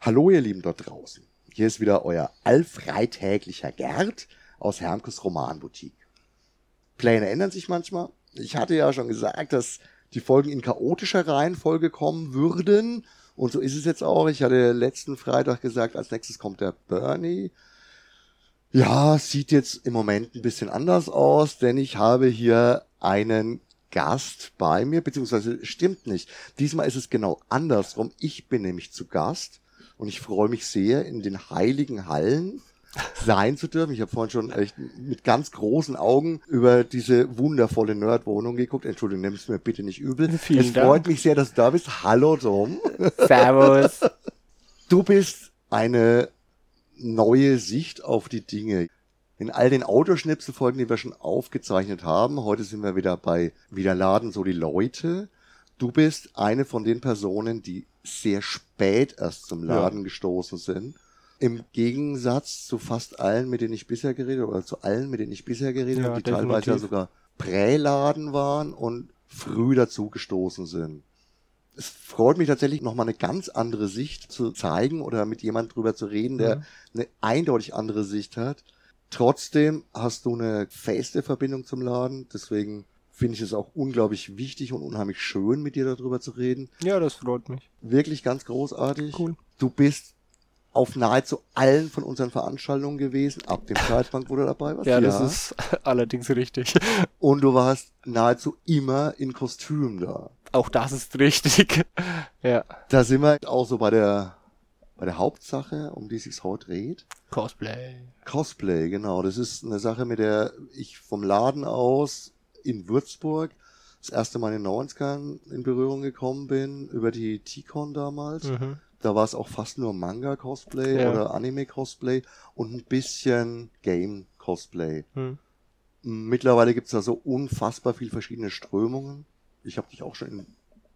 Hallo ihr Lieben dort draußen. Hier ist wieder euer allfreitäglicher Gerd aus Hermkes Romanboutique. Pläne ändern sich manchmal. Ich hatte ja schon gesagt, dass die Folgen in chaotischer Reihenfolge kommen würden. Und so ist es jetzt auch. Ich hatte letzten Freitag gesagt, als nächstes kommt der Bernie. Ja, sieht jetzt im Moment ein bisschen anders aus, denn ich habe hier einen Gast bei mir, beziehungsweise stimmt nicht. Diesmal ist es genau andersrum. Ich bin nämlich zu Gast und ich freue mich sehr, in den heiligen Hallen sein zu dürfen. Ich habe vorhin schon echt mit ganz großen Augen über diese wundervolle Nerdwohnung geguckt. Entschuldigung, nimm es mir bitte nicht übel. Vielen es Dank. freut mich sehr, dass du da bist. Hallo Tom. Servus. Du bist eine neue Sicht auf die Dinge. In all den Autoschnipselfolgen, die wir schon aufgezeichnet haben, heute sind wir wieder bei Wieder laden so die Leute. Du bist eine von den Personen, die sehr spät erst zum Laden gestoßen sind. Im Gegensatz zu fast allen, mit denen ich bisher geredet habe, oder zu allen, mit denen ich bisher geredet Ja, habe, die teilweise ja definitiv. sogar Präladen waren und früh dazu gestoßen sind. Es freut mich tatsächlich nochmal eine ganz andere Sicht zu zeigen oder mit jemand drüber zu reden, der Mhm. eine eindeutig andere Sicht hat. Trotzdem hast du eine feste Verbindung zum Laden, deswegen finde ich es auch unglaublich wichtig und unheimlich schön, mit dir darüber zu reden. Ja, das freut mich. Wirklich ganz großartig. Cool. Du bist auf nahezu allen von unseren Veranstaltungen gewesen, ab dem Zeitpunkt, wo du dabei warst. Ja, das ist allerdings richtig. Und du warst nahezu immer in Kostüm da. Auch das ist richtig. Ja. Da sind wir auch so bei der, bei der Hauptsache, um die sich's heute dreht. Cosplay. Cosplay, genau. Das ist eine Sache, mit der ich vom Laden aus in Würzburg das erste Mal in den 90ern in Berührung gekommen bin, über die T-Con damals. Mhm. Da war es auch fast nur Manga-Cosplay Ja. oder Anime-Cosplay und ein bisschen Game-Cosplay. Hm. Mittlerweile gibt's da so unfassbar viel verschiedene Strömungen. Ich habe dich auch schon in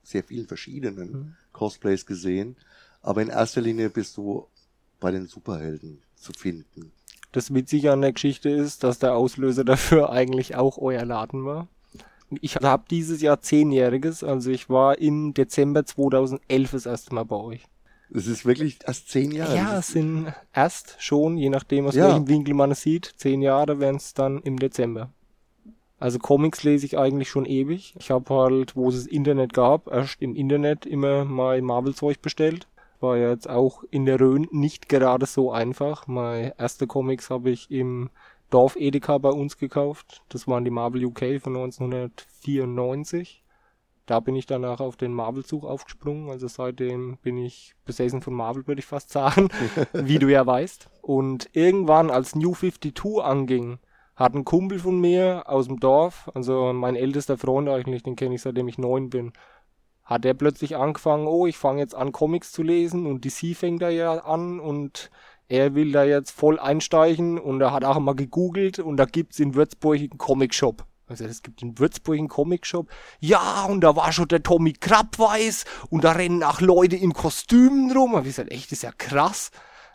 sehr vielen verschiedenen Mhm. Cosplays gesehen. Aber in erster Linie bist du bei den Superhelden zu finden. Das Witzige an der Geschichte ist, dass der Auslöser dafür eigentlich auch euer Laden war. Ich habe dieses Jahr zehnjähriges, also ich war im Dezember 2011 das erste Mal bei euch. Es ist wirklich erst zehn Jahre. Ja, es sind erst schon, je nachdem aus Ja. welchem Winkel man es sieht, zehn Jahre wären es dann im Dezember. Also Comics lese ich eigentlich schon ewig. Ich habe halt, wo es das Internet gab, erst im Internet immer mein Marvel-Zeug bestellt. War ja jetzt auch in der Rhön nicht gerade so einfach. Meine erste Comics habe ich im Dorf Edeka bei uns gekauft. Das waren die Marvel UK von 1994. Da bin ich danach auf den Marvel-Zug aufgesprungen. Also seitdem bin ich besessen von Marvel, würde ich fast sagen, wie du ja weißt. Und irgendwann, als New 52 anging, hat ein Kumpel von mir aus dem Dorf, also mein ältester Freund eigentlich, den kenne ich seitdem ich neun bin, hat er plötzlich angefangen, oh, ich fange jetzt an Comics zu lesen und DC fängt da ja an und er will da jetzt voll einsteigen und er hat auch mal gegoogelt und da gibt's in Würzburg einen Comic-Shop. Also es gibt in Würzburg einen Comic-Shop. Ja, und da war schon der Tommy Krabweis und da rennen auch Leute in Kostümen rum. Und ich gesagt, echt, ist ja krass.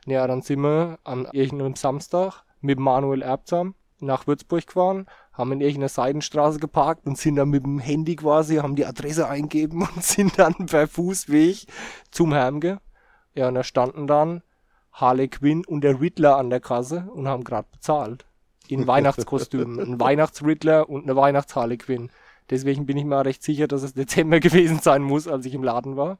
Ja, dann sind wir an irgendeinem Samstag mit Manuel Erbsam nach Würzburg gefahren, haben in irgendeiner Seitenstraße geparkt und sind dann mit dem Handy quasi, haben die Adresse eingeben und sind dann per Fußweg zum Hermge. Ja, und da standen dann Harley Quinn und der Riddler an der Kasse und haben gerade bezahlt. In Weihnachtskostümen. Ein Weihnachtsriddler und eine Weihnachts-Harley Quinn. Deswegen bin ich mir recht sicher, dass es Dezember gewesen sein muss, als ich im Laden war.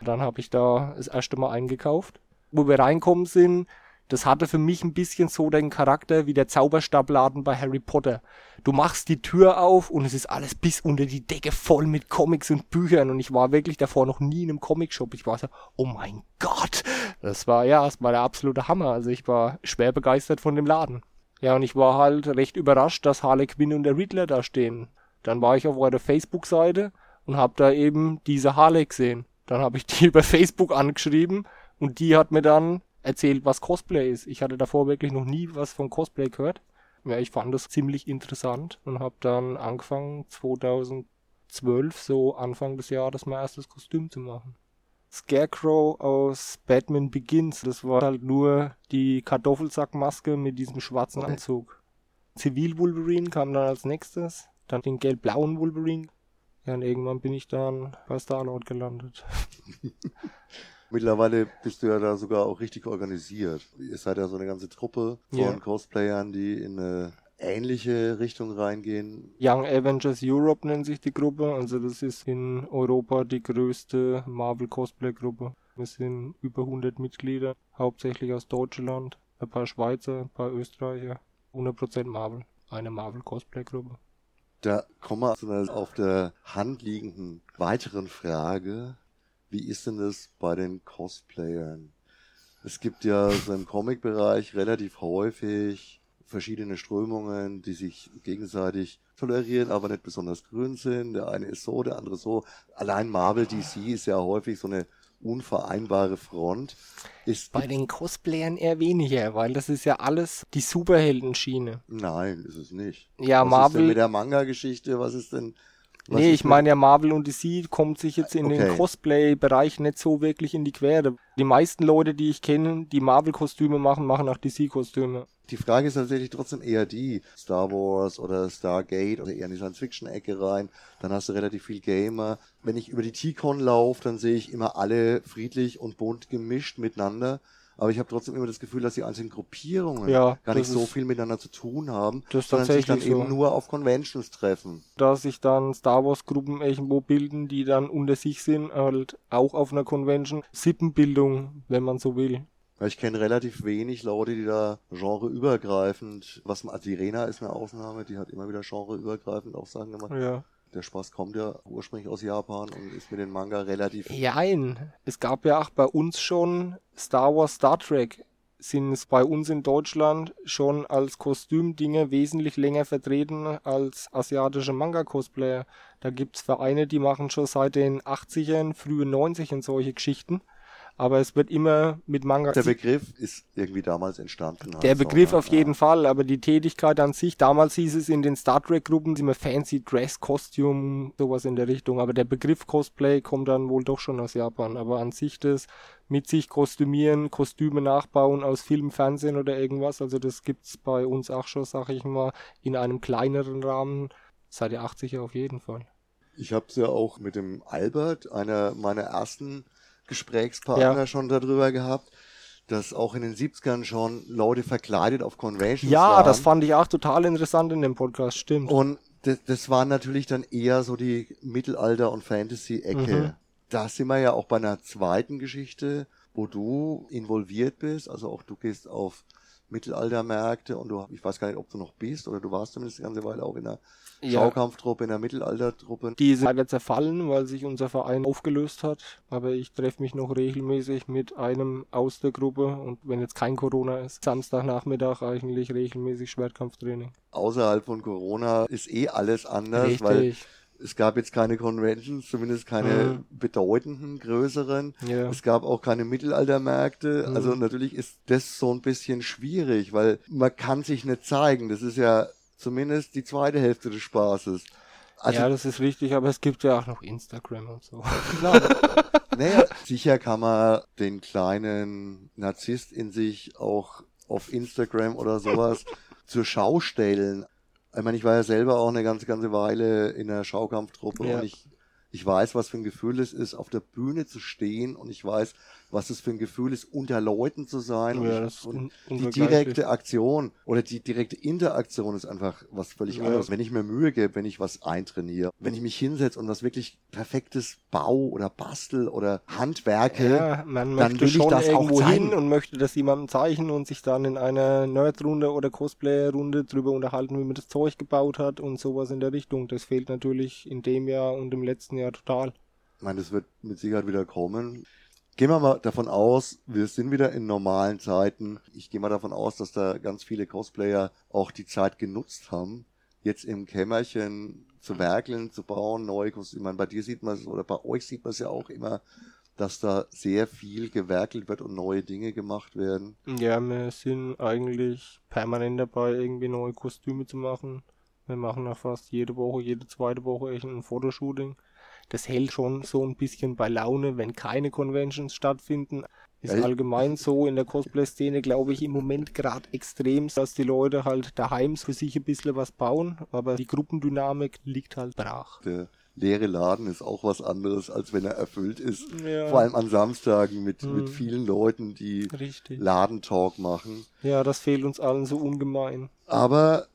Dann habe ich da das erste Mal eingekauft. Wo wir reinkommen sind, das hatte für mich ein bisschen so den Charakter wie der Zauberstabladen bei Harry Potter. Du machst die Tür auf und es ist alles bis unter die Decke voll mit Comics und Büchern und ich war wirklich davor noch nie in einem Comicshop. Ich war so, oh mein Gott. Das war, ja, das war der absolute Hammer. Also ich war schwer begeistert von dem Laden. Ja, und ich war halt recht überrascht, dass Harley Quinn und der Riddler da stehen. Dann war ich auf eurer Facebook-Seite und hab da eben diese Harley gesehen. Dann habe ich die über Facebook angeschrieben und die hat mir dann erzählt, was Cosplay ist. Ich hatte davor wirklich noch nie was von Cosplay gehört. Ja, ich fand das ziemlich interessant und habe dann angefangen 2012, so Anfang des Jahres, mein erstes Kostüm zu machen. Scarecrow aus Batman Begins, das war halt nur die Kartoffelsackmaske mit diesem schwarzen. Anzug. Zivil Wolverine kam dann als nächstes, dann den gelb-blauen Wolverine. Ja, und irgendwann bin ich dann bei Star-Lord gelandet. Mittlerweile bist du ja da sogar auch richtig organisiert. Ihr seid ja so eine ganze Truppe von Ja. Cosplayern, die in eine ähnliche Richtung reingehen. Young Avengers Europe nennt sich die Gruppe. Also das ist in Europa die größte Marvel Cosplay Gruppe. Wir sind über 100 Mitglieder, hauptsächlich aus Deutschland, ein paar Schweizer, ein paar Österreicher. 100% Marvel. Eine Marvel Cosplay Gruppe. Da kommen wir zu einer auf der Hand liegenden weiteren Frage. Wie ist denn das bei den Cosplayern? Es gibt ja so im Comic-Bereich relativ häufig verschiedene Strömungen, die sich gegenseitig tolerieren, aber nicht besonders grün sind. Der eine ist so, der andere so. Allein Marvel DC ist ja häufig so eine unvereinbare Front. Ist Bei den Cosplayern eher weniger, weil das ist ja alles die Superheldenschiene. Nein, ist es nicht. Ja, was Marvel- Ist denn mit der Manga-Geschichte, was ist denn? Was nee, ich meine ja Marvel und DC kommt sich jetzt in Okay. den Cosplay-Bereich nicht so wirklich in die Quere. Die meisten Leute, die ich kenne, die Marvel-Kostüme machen, machen auch DC-Kostüme. Die Frage ist tatsächlich trotzdem eher die, Star Wars oder Stargate oder eher in die Science-Fiction-Ecke rein. Dann hast du relativ viel Gamer. Wenn ich über die T-Con laufe, dann sehe ich immer alle friedlich und bunt gemischt miteinander. Aber ich habe trotzdem immer das Gefühl, dass die einzelnen Gruppierungen Ja, gar nicht so viel miteinander zu tun haben, Das sondern sich dann tatsächlich eben so. nur auf Conventions treffen. Da sich dann Star Wars-Gruppen irgendwo bilden, die dann unter sich sind, halt auch auf einer Convention. Sippenbildung, wenn man so will. Ich kenne relativ wenig Leute, die da genreübergreifend, was also die Rena ist eine Ausnahme, die hat immer wieder genreübergreifend auch Sachen gemacht. Ja. Der Spaß kommt ja ursprünglich aus Japan und ist mit den Manga relativ. Jein. Es gab ja auch bei uns schon Star Wars, Star Trek. Sind es bei uns in Deutschland schon als Kostümdinge wesentlich länger vertreten als asiatische Manga-Cosplayer. Da gibt's Vereine, die machen schon seit den 80ern, frühen 90ern solche Geschichten. Aber es wird immer mit Manga. Der Begriff ist irgendwie damals entstanden. Der Begriff auf jeden Fall, aber die Tätigkeit an sich, damals hieß es in den Star Trek Gruppen immer Fancy Dress Costume, sowas in der Richtung, aber der Begriff Cosplay kommt dann wohl doch schon aus Japan, aber an sich das mit sich kostümieren, Kostüme nachbauen aus Film, Fernsehen oder irgendwas, also das gibt's bei uns auch schon, sag ich mal, in einem kleineren Rahmen, seit der 80er auf jeden Fall. Ich habe es ja auch mit dem Albert, einer meiner ersten Gesprächspartner, Ja. schon darüber gehabt, dass auch in den 70ern schon Leute verkleidet auf Conventions Ja, waren. das fand ich auch total interessant in dem Podcast, stimmt. Und das, das war natürlich dann eher so die Mittelalter- und Fantasy-Ecke. Mhm. Da sind wir ja auch bei einer zweiten Geschichte, wo du involviert bist. Also auch du gehst auf Mittelaltermärkte und du, ich weiß gar nicht, ob du noch bist oder du warst zumindest die ganze Weile auch in der Ja. Schaukampftruppe, in der Mittelaltertruppe. Die sind leider zerfallen, weil sich unser Verein aufgelöst hat. Aber ich treffe mich noch regelmäßig mit einem aus der Gruppe und wenn jetzt kein Corona ist, Samstagnachmittag eigentlich regelmäßig Schwertkampftraining. Außerhalb von Corona ist eh alles anders, weil Richtig. Es gab jetzt keine Conventions, zumindest keine bedeutenden, größeren. Ja. Es gab auch keine Mittelaltermärkte. Mhm. Also natürlich ist das so ein bisschen schwierig, weil man kann sich nicht zeigen. Das ist ja zumindest die zweite Hälfte des Spaßes. Also ja, das ist richtig, aber es gibt ja auch noch Instagram und so. klar, naja, sicher kann man den kleinen Narzisst in sich auch auf Instagram oder sowas zur Schau stellen. Ich meine, ich war ja selber auch eine ganze, ganze Weile in der Schaukampftruppe Ja. und ich, ich weiß, was für ein Gefühl es ist, auf der Bühne zu stehen und ich weiß, was es für ein Gefühl ist, unter Leuten zu sein. und Ja, ich, das und un- die direkte Aktion oder die direkte Interaktion ist einfach was völlig Ja. anderes. Wenn ich mir Mühe gebe, wenn ich was eintrainiere, wenn ich mich hinsetze und was wirklich perfektes Bau oder Bastel oder Handwerke, Ja, man dann möchte will ich schon das auch irgendwo zeigen. hin und möchte das jemandem zeichnen und sich dann in einer Nerd-Runde oder Cosplay-Runde drüber unterhalten, wie man das Zeug gebaut hat und sowas in der Richtung. Das fehlt natürlich in dem Jahr und im letzten Jahr total. Ich meine, das wird mit Sicherheit wieder kommen. Gehen wir mal davon aus, wir sind wieder in normalen Zeiten. Ich gehe mal davon aus, dass da ganz viele Cosplayer auch die Zeit genutzt haben, jetzt im Kämmerchen zu werkeln, zu bauen, neue Kostüme. Meine, bei dir sieht man es, oder bei euch sieht man es ja auch immer, dass da sehr viel gewerkelt wird und neue Dinge gemacht werden. Ja, wir sind eigentlich permanent dabei, irgendwie neue Kostüme zu machen. Wir machen ja fast jede Woche, jede zweite Woche echt ein Fotoshooting. Das hält schon so ein bisschen bei Laune, wenn keine Conventions stattfinden. Ist Ja, allgemein so in der Cosplay-Szene, glaube ich, im Moment gerade extrem, dass die Leute halt daheim für sich ein bisschen was bauen, aber die Gruppendynamik liegt halt brach. Der leere Laden ist auch was anderes, als wenn er erfüllt ist. Ja. Vor allem an Samstagen mit, Hm. mit vielen Leuten, die Richtig. Ladentalk machen. Ja, das fehlt uns allen so ungemein. Aber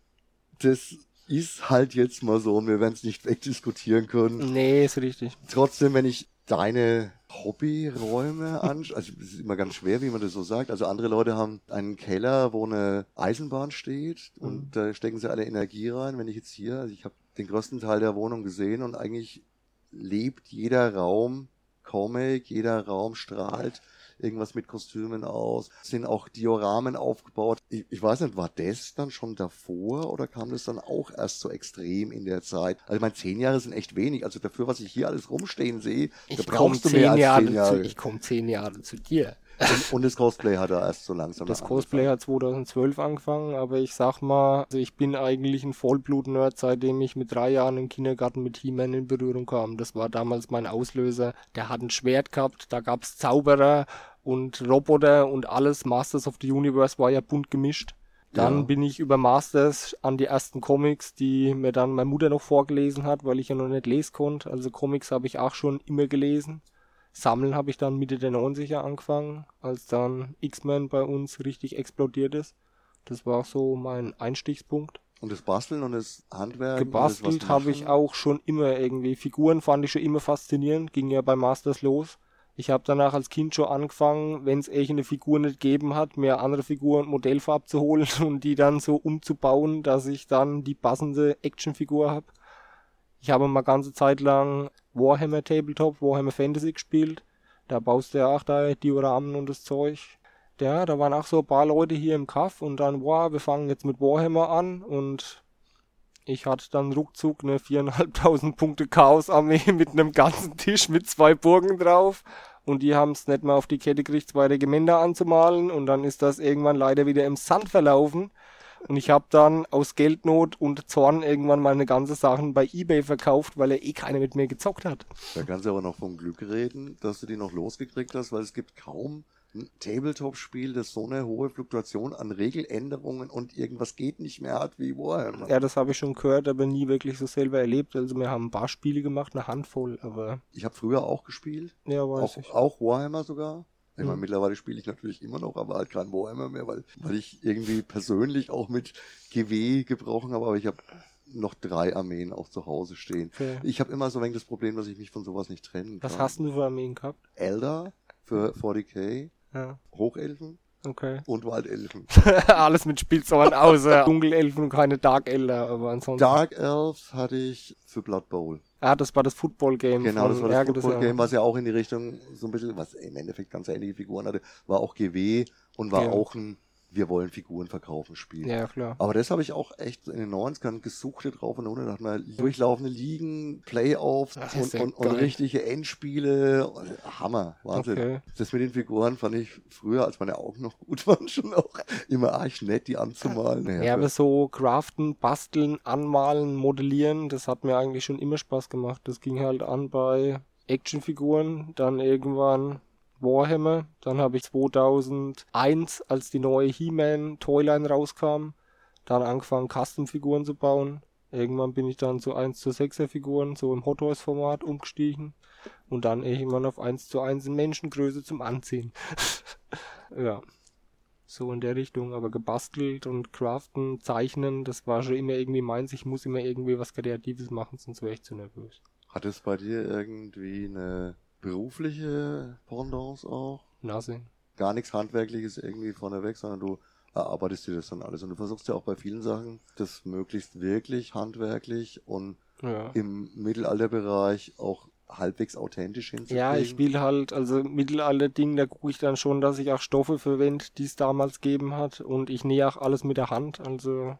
das ist halt jetzt mal so und wir werden es nicht wegdiskutieren können. Nee, ist richtig. Trotzdem, wenn ich deine Hobbyräume anschaue, also es ist immer ganz schwer, wie man das so sagt. Also andere Leute haben einen Keller, wo eine Eisenbahn steht und Mhm. da stecken sie alle Energie rein. Wenn ich jetzt hier, also ich habe den größten Teil der Wohnung gesehen und eigentlich lebt jeder Raum Comic, jeder Raum strahlt irgendwas mit Kostümen aus, sind auch Dioramen aufgebaut. Ich, ich weiß nicht, war das dann schon davor oder kam das dann auch erst so extrem in der Zeit? Also ich meine, zehn Jahre sind echt wenig. Also dafür, was ich hier alles rumstehen sehe, da Ich komme brauchst du mehr als Jahre zehn Jahre. zu, ich komm zehn Jahre zu dir. Und, und das Cosplay hat er erst so langsam Das angefangen. Cosplay hat 2012 angefangen, aber ich sag mal, also ich bin eigentlich ein Vollblut-Nerd, seitdem ich mit drei Jahren im Kindergarten mit He-Man in Berührung kam. Das war damals mein Auslöser. Der hat ein Schwert gehabt, da gab's Zauberer und Roboter und alles. Masters of the Universe war ja bunt gemischt. Dann Ja. bin ich über Masters an die ersten Comics, die mir dann meine Mutter noch vorgelesen hat, weil ich ja noch nicht lesen konnte. Also Comics habe ich auch schon immer gelesen. Sammeln habe ich dann Mitte der 90er angefangen, als dann X-Men bei uns richtig explodiert ist. Das war so mein Einstiegspunkt. Und das Basteln und das Handwerk. Gebastelt habe ich auch schon immer irgendwie. Figuren fand ich schon immer faszinierend, ging ja bei Masters los. Ich habe danach als Kind schon angefangen, wenn es eine Figur nicht gegeben hat, mir andere Figuren und Modellfarb zu holen und die dann so umzubauen, dass ich dann die passende Actionfigur habe. Ich habe mal ganze Zeit lang Warhammer Tabletop, Warhammer Fantasy gespielt. Da baust du ja auch da Dioramen und das Zeug. Ja, da waren auch so ein paar Leute hier im Kaff und dann, wow, wir fangen jetzt mit Warhammer an und ich hatte dann ruckzuck eine 4.500 Punkte Chaos-Armee mit einem ganzen Tisch mit zwei Burgen drauf. Und die haben es nicht mehr auf die Kette gekriegt, zwei Regimenter anzumalen. Und dann ist das irgendwann leider wieder im Sand verlaufen. Und ich habe dann aus Geldnot und Zorn irgendwann meine ganzen Sachen bei Ebay verkauft, weil er eh keiner mit mir gezockt hat. Da kannst du aber noch vom Glück reden, dass du die noch losgekriegt hast, weil es gibt kaum ein Tabletop-Spiel, das so eine hohe Fluktuation an Regeländerungen und irgendwas geht nicht mehr hat wie Warhammer. Ja, das habe ich schon gehört, aber nie wirklich so selber erlebt. Also wir haben ein paar Spiele gemacht, eine Handvoll, aber Ich habe früher auch gespielt, ja, weiß auch, ich. auch Warhammer sogar. Ich meine, Mhm. mittlerweile spiele ich natürlich immer noch, aber halt kein Warhammer mehr, weil, weil ich irgendwie persönlich auch mit GW gebrochen habe, aber ich habe noch drei Armeen auch zu Hause stehen. Okay. Ich habe immer so ein wenig das Problem, dass ich mich von sowas nicht trennen kann. Was hast du für Armeen gehabt? Elder für 40k, Ja, Hochelfen okay. und Waldelfen. Alles mit Spielzeugen außer Dunkelelfen und keine Dark Elder, aber ansonsten. Dark Elves hatte ich für Blood Bowl. Ah, das war das Football-Game. Genau, das war das Football-Game, was ja auch in die Richtung so ein bisschen, was im Endeffekt ganz ähnliche Figuren hatte, war auch GW und war Ja. auch ein Wir wollen Figuren verkaufen Spiel. Ja, klar. Aber das habe ich auch echt in den 90ern gesuchtet drauf und runter. Da hat man durchlaufende Ligen, Playoffs Das und, ja und, und richtige Endspiele. Hammer, Wahnsinn. Okay. Das mit den Figuren fand ich früher, als meine Augen noch gut waren, schon auch immer arg nett, die anzumalen. Ja, für- aber so craften, basteln, anmalen, modellieren, das hat mir eigentlich schon immer Spaß gemacht. Das ging halt an bei Actionfiguren, dann irgendwann Warhammer, dann habe ich 2001, als die neue He-Man Toyline rauskam, dann angefangen Custom-Figuren zu bauen. Irgendwann bin ich dann zu 1 zu 6er Figuren, so im Hot Toys Format umgestiegen und dann irgendwann auf 1 zu 1 in Menschengröße zum Anziehen. ja. So in der Richtung, aber gebastelt und craften, zeichnen, das war schon immer irgendwie meins. Ich muss immer irgendwie was Kreatives machen, sonst wäre ich zu nervös. Hat es bei dir irgendwie eine berufliche Pendance auch? Nase. Gar nichts Handwerkliches irgendwie vorneweg, sondern du erarbeitest dir das dann alles. Und du versuchst ja auch bei vielen Sachen, das möglichst wirklich handwerklich und Ja. im Mittelalterbereich auch halbwegs authentisch hinzukriegen. Ja, ich will halt, also Mittelalter-Ding, da gucke ich dann schon, dass ich auch Stoffe verwende, die es damals gegeben hat. Und ich nähe auch alles mit der Hand. Also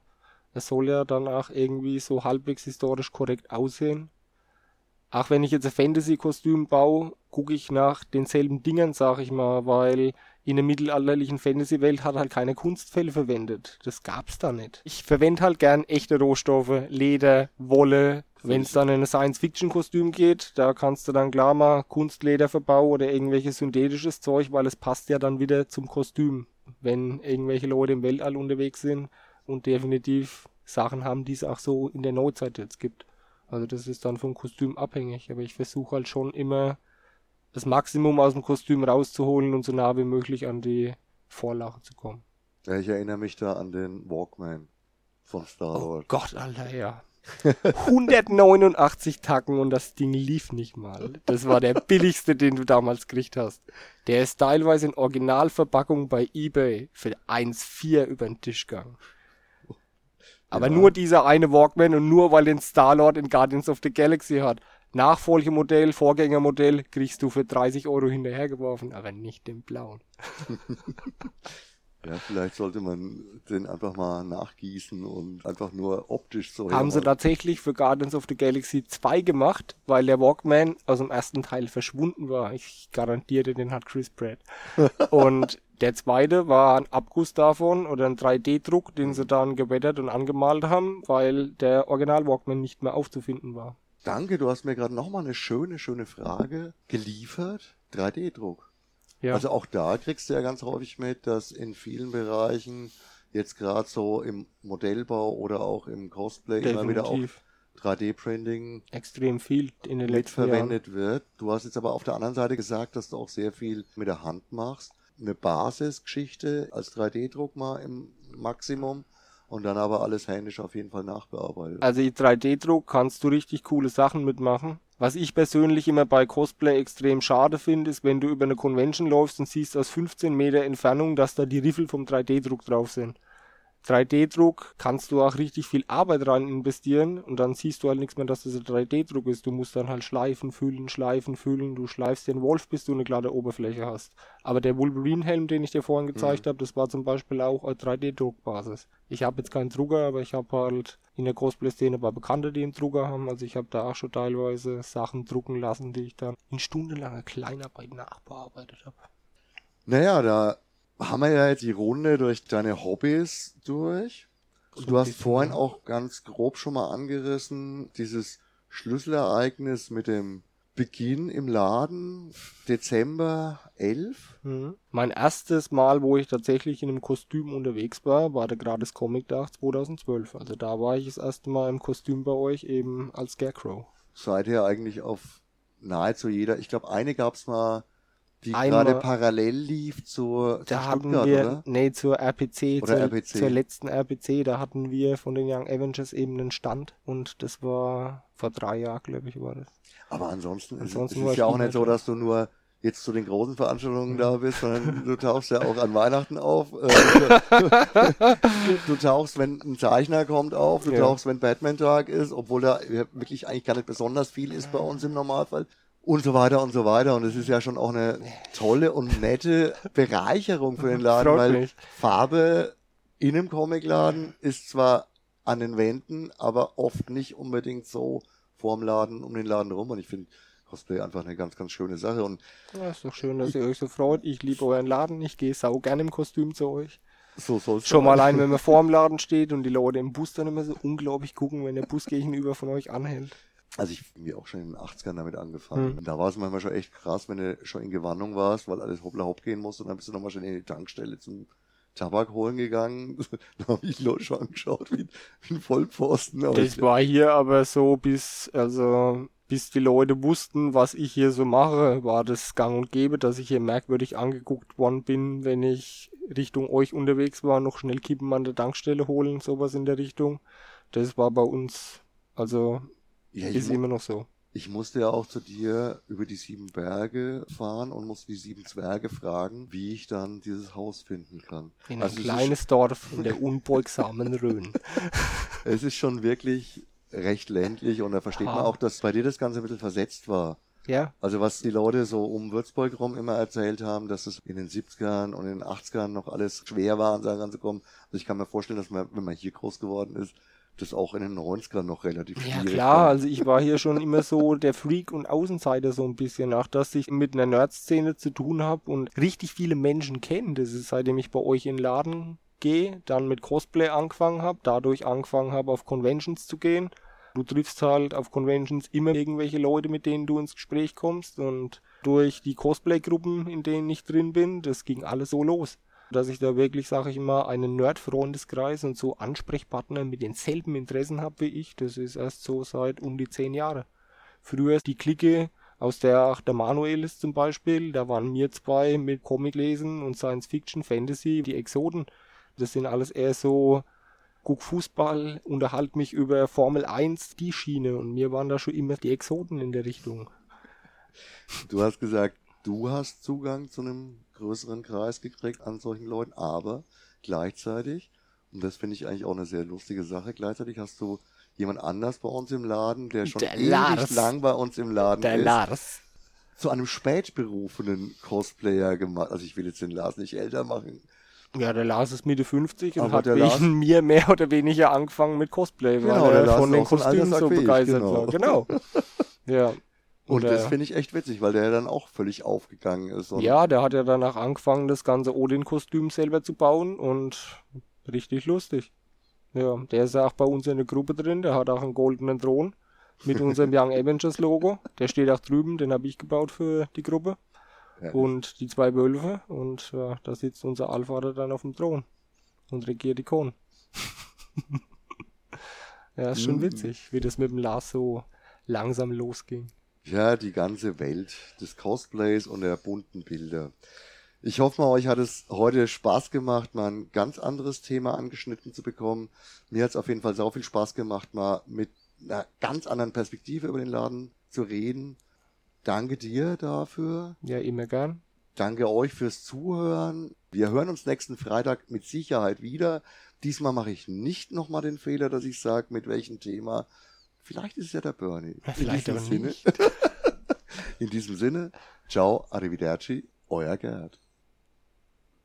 es soll ja dann auch irgendwie so halbwegs historisch korrekt aussehen. Auch wenn ich jetzt ein Fantasy-Kostüm baue, gucke ich nach denselben Dingen, sag ich mal, weil in der mittelalterlichen Fantasy-Welt hat halt keine Kunstfälle verwendet. Das gab's da nicht. Ich verwende halt gern echte Rohstoffe, Leder, Wolle. Wenn es dann in ein Science-Fiction-Kostüm geht, da kannst du dann klar mal Kunstleder verbauen oder irgendwelches synthetisches Zeug, weil es passt ja dann wieder zum Kostüm, wenn irgendwelche Leute im Weltall unterwegs sind und definitiv Sachen haben, die es auch so in der Neuzeit jetzt gibt. Also das ist dann vom Kostüm abhängig, aber ich versuche halt schon immer das Maximum aus dem Kostüm rauszuholen und so nah wie möglich an die Vorlache zu kommen. Ja, ich erinnere mich da an den Walkman von Star Oh Wars. Gott, Alter, ja. 189 Tacken und das Ding lief nicht mal. Das war der billigste, den du damals gekriegt hast. Der ist teilweise in Originalverpackung bei eBay für 1,4 über den Tisch gegangen. Aber Ja. nur dieser eine Walkman und nur weil den Star-Lord in Guardians of the Galaxy hat. Nachfolgemodell, Vorgängermodell kriegst du für 30 Euro hinterhergeworfen, aber nicht den blauen. Ja, vielleicht sollte man den einfach mal nachgießen und einfach nur optisch so Haben sie tatsächlich für Guardians of the Galaxy 2 gemacht, weil der Walkman aus dem ersten Teil verschwunden war. Ich garantiere, den hat Chris Pratt. und der zweite war ein Abguss davon oder ein 3D-Druck, den sie dann gewettert und angemalt haben, weil der Original Walkman nicht mehr aufzufinden war. Danke, du hast mir gerade nochmal eine schöne, schöne Frage geliefert. 3D-Druck. Ja, Also auch da kriegst du ja ganz häufig mit, dass in vielen Bereichen jetzt gerade so im Modellbau oder auch im Cosplay immer wieder auch definitiv. 3D-Printing Extrem viel in den letzten Jahren. mitverwendet wird. Du hast jetzt aber auf der anderen Seite gesagt, dass du auch sehr viel mit der Hand machst. Eine Basisgeschichte als 3D-Druck mal im Maximum und dann aber alles händisch auf jeden Fall nachbearbeitet. Also die 3D-Druck kannst du richtig coole Sachen mitmachen. Was ich persönlich immer bei Cosplay extrem schade finde, ist, wenn du über eine Convention läufst und siehst aus 15 Meter Entfernung, dass da die Riffel vom 3D-Druck drauf sind. 3D-Druck kannst du auch richtig viel Arbeit rein investieren und dann siehst du halt nichts mehr, dass das ein 3D-Druck ist. Du musst dann halt schleifen, fühlen, schleifen, fühlen. Du schleifst den Wolf, bis du eine glatte Oberfläche hast. Aber der Wolverine-Helm, den ich dir vorhin gezeigt habe, das war zum Beispiel auch eine 3D-Druckbasis. Ich habe jetzt keinen Drucker, aber ich habe halt in der Cosplay-Szene bei Bekannte, die einen Drucker haben. Also ich habe da auch schon teilweise Sachen drucken lassen, die ich dann in stundenlanger Kleinarbeit nachbearbeitet habe. Naja, da haben wir ja jetzt die Runde durch deine Hobbys durch. Und du hast vorhin auch ganz grob schon mal angerissen, dieses Schlüsselereignis mit dem Beginn im Laden, Dezember 11. Mhm. Mein erstes Mal, wo ich tatsächlich in einem Kostüm unterwegs war, war der Gratis Comic Tag 2012. Also da war ich das erste Mal im Kostüm bei euch eben als Scarecrow. Seither eigentlich auf nahezu jeder. Ich glaube, eine gab's mal, die Einmal- gerade parallel lief zur, zur Stuttgart, wir, oder? nee, zur RPC, Oder zur, RPC. zur letzten RPC, da hatten wir von den Young Avengers eben einen Stand und das war vor drei Jahren, glaube ich, war das. Aber ansonsten, Ansonsten ist es ja auch nicht so, da. dass du nur jetzt zu den großen Veranstaltungen Mhm. da bist, sondern du tauchst ja auch an Weihnachten auf. Äh, du tauchst, wenn ein Zeichner kommt auf, du Ja. tauchst, wenn Batman-Tag ist, obwohl da wirklich eigentlich gar nicht besonders viel ist bei uns im Normalfall. Und so weiter und so weiter. Und es ist ja schon auch eine tolle und nette Bereicherung für den Laden, weil mich. Farbe in einem Comicladen ist zwar an den Wänden, aber oft nicht unbedingt so vorm Laden, um den Laden rum. Und ich finde Cosplay einfach eine ganz, ganz schöne Sache. Und Ja, ist doch schön, dass ihr euch so freut. Ich liebe euren Laden, ich gehe sau gerne im Kostüm zu euch. so soll es Schon mal allein, wenn man vor dem Laden steht und die Leute im Bus dann immer so unglaublich gucken, wenn der Bus gegenüber von euch anhält. Also ich bin mir auch schon in den 80ern damit angefangen. Hm. Da war es manchmal schon echt krass, wenn du schon in Gewandung warst, weil alles hoppla hopp gehen musste und dann bist du nochmal schon in die Tankstelle zum Tabak holen gegangen. da habe ich Leute schon angeschaut wie, wie ein Vollpfosten. Aber Das ich, war hier aber so bis, also, bis die Leute wussten, was ich hier so mache, war das gang und gäbe, dass ich hier merkwürdig angeguckt worden bin, wenn ich Richtung euch unterwegs war, noch schnell Kippen an der Tankstelle holen, sowas in der Richtung. Das war bei uns, also, ja, ich, ist immer noch so. ich musste ja auch zu dir über die sieben Berge fahren und musste die sieben Zwerge fragen, wie ich dann dieses Haus finden kann. In ein Also ist kleines Dorf in der unbeugsamen Rhön. Es ist schon wirklich recht ländlich und da versteht man Ha. auch, dass bei dir das Ganze ein bisschen versetzt war. Ja, Also was die Leute so um Würzburg rum immer erzählt haben, dass es in den 70ern und in den 80ern noch alles schwer war, an Sachen ranzukommen. Also ich kann mir vorstellen, dass man, wenn man hier groß geworden ist, das auch in den 90ern noch relativ Ja schwierig klar, war. also ich war hier schon immer so der Freak und Außenseiter so ein bisschen, auch dass ich mit einer Nerd-Szene zu tun habe und richtig viele Menschen kenne. Das ist seitdem ich bei euch in den Laden gehe, dann mit Cosplay angefangen habe, dadurch angefangen habe auf Conventions zu gehen. Du triffst halt auf Conventions immer irgendwelche Leute, mit denen du ins Gespräch kommst und durch die Cosplay-Gruppen, in denen ich drin bin, das ging alles so los. Dass ich da wirklich, sage ich mal, einen Nerd-Freundeskreis und so Ansprechpartner mit denselben Interessen habe wie ich. Das ist erst so seit um die zehn Jahre. Früher die Clique, aus der auch der Manuel ist zum Beispiel, da waren wir zwei mit Comic lesen und Science Fiction, Fantasy, die Exoden. Das sind alles eher so, guck Fußball, unterhalt mich über Formel 1, die Schiene und mir waren da schon immer die Exoden in der Richtung. Du hast gesagt, du hast Zugang zu einem größeren Kreis gekriegt an solchen Leuten, aber gleichzeitig, und das finde ich eigentlich auch eine sehr lustige Sache, gleichzeitig hast du jemand anders bei uns im Laden, der schon Der ewig Lars. lang bei uns im Laden Der ist, Lars. zu einem spätberufenen Cosplayer gemacht. Also ich will jetzt den Lars nicht älter machen. Ja, der Lars ist Mitte 50 und Aber hat der wegen Lars- mir mehr oder weniger angefangen mit Cosplay, Genau, weil der er von den Kostümen so begeistert genau. war. Genau. Ja. Und Oder- das finde ich echt witzig, weil der dann auch völlig aufgegangen ist. Und Ja, der hat ja danach angefangen, das ganze Odin-Kostüm selber zu bauen und richtig lustig. Ja, der ist ja auch bei uns in der Gruppe drin, der hat auch einen goldenen Thron mit unserem Young Avengers Logo. Der steht auch drüben, den habe ich gebaut für die Gruppe. Ja. Und die zwei Wölfe und ja, da sitzt unser Allvater dann auf dem Thron und regiert die Kohlen. ja, ist schon Mhm. witzig, wie das mit dem Lars so langsam losging. Ja, die ganze Welt des Cosplays und der bunten Bilder. Ich hoffe mal, euch hat es heute Spaß gemacht, mal ein ganz anderes Thema angeschnitten zu bekommen. Mir hat es auf jeden Fall sau viel Spaß gemacht, mal mit einer ganz anderen Perspektive über den Laden zu reden. Danke dir dafür. Ja, immer gern. Danke euch fürs Zuhören. Wir hören uns nächsten Freitag mit Sicherheit wieder. Diesmal mache ich nicht nochmal den Fehler, dass ich sage, mit welchem Thema. Vielleicht ist es ja der Bernie. Vielleicht aber Sinne, nicht. in diesem Sinne, ciao, arrivederci, euer Gerd.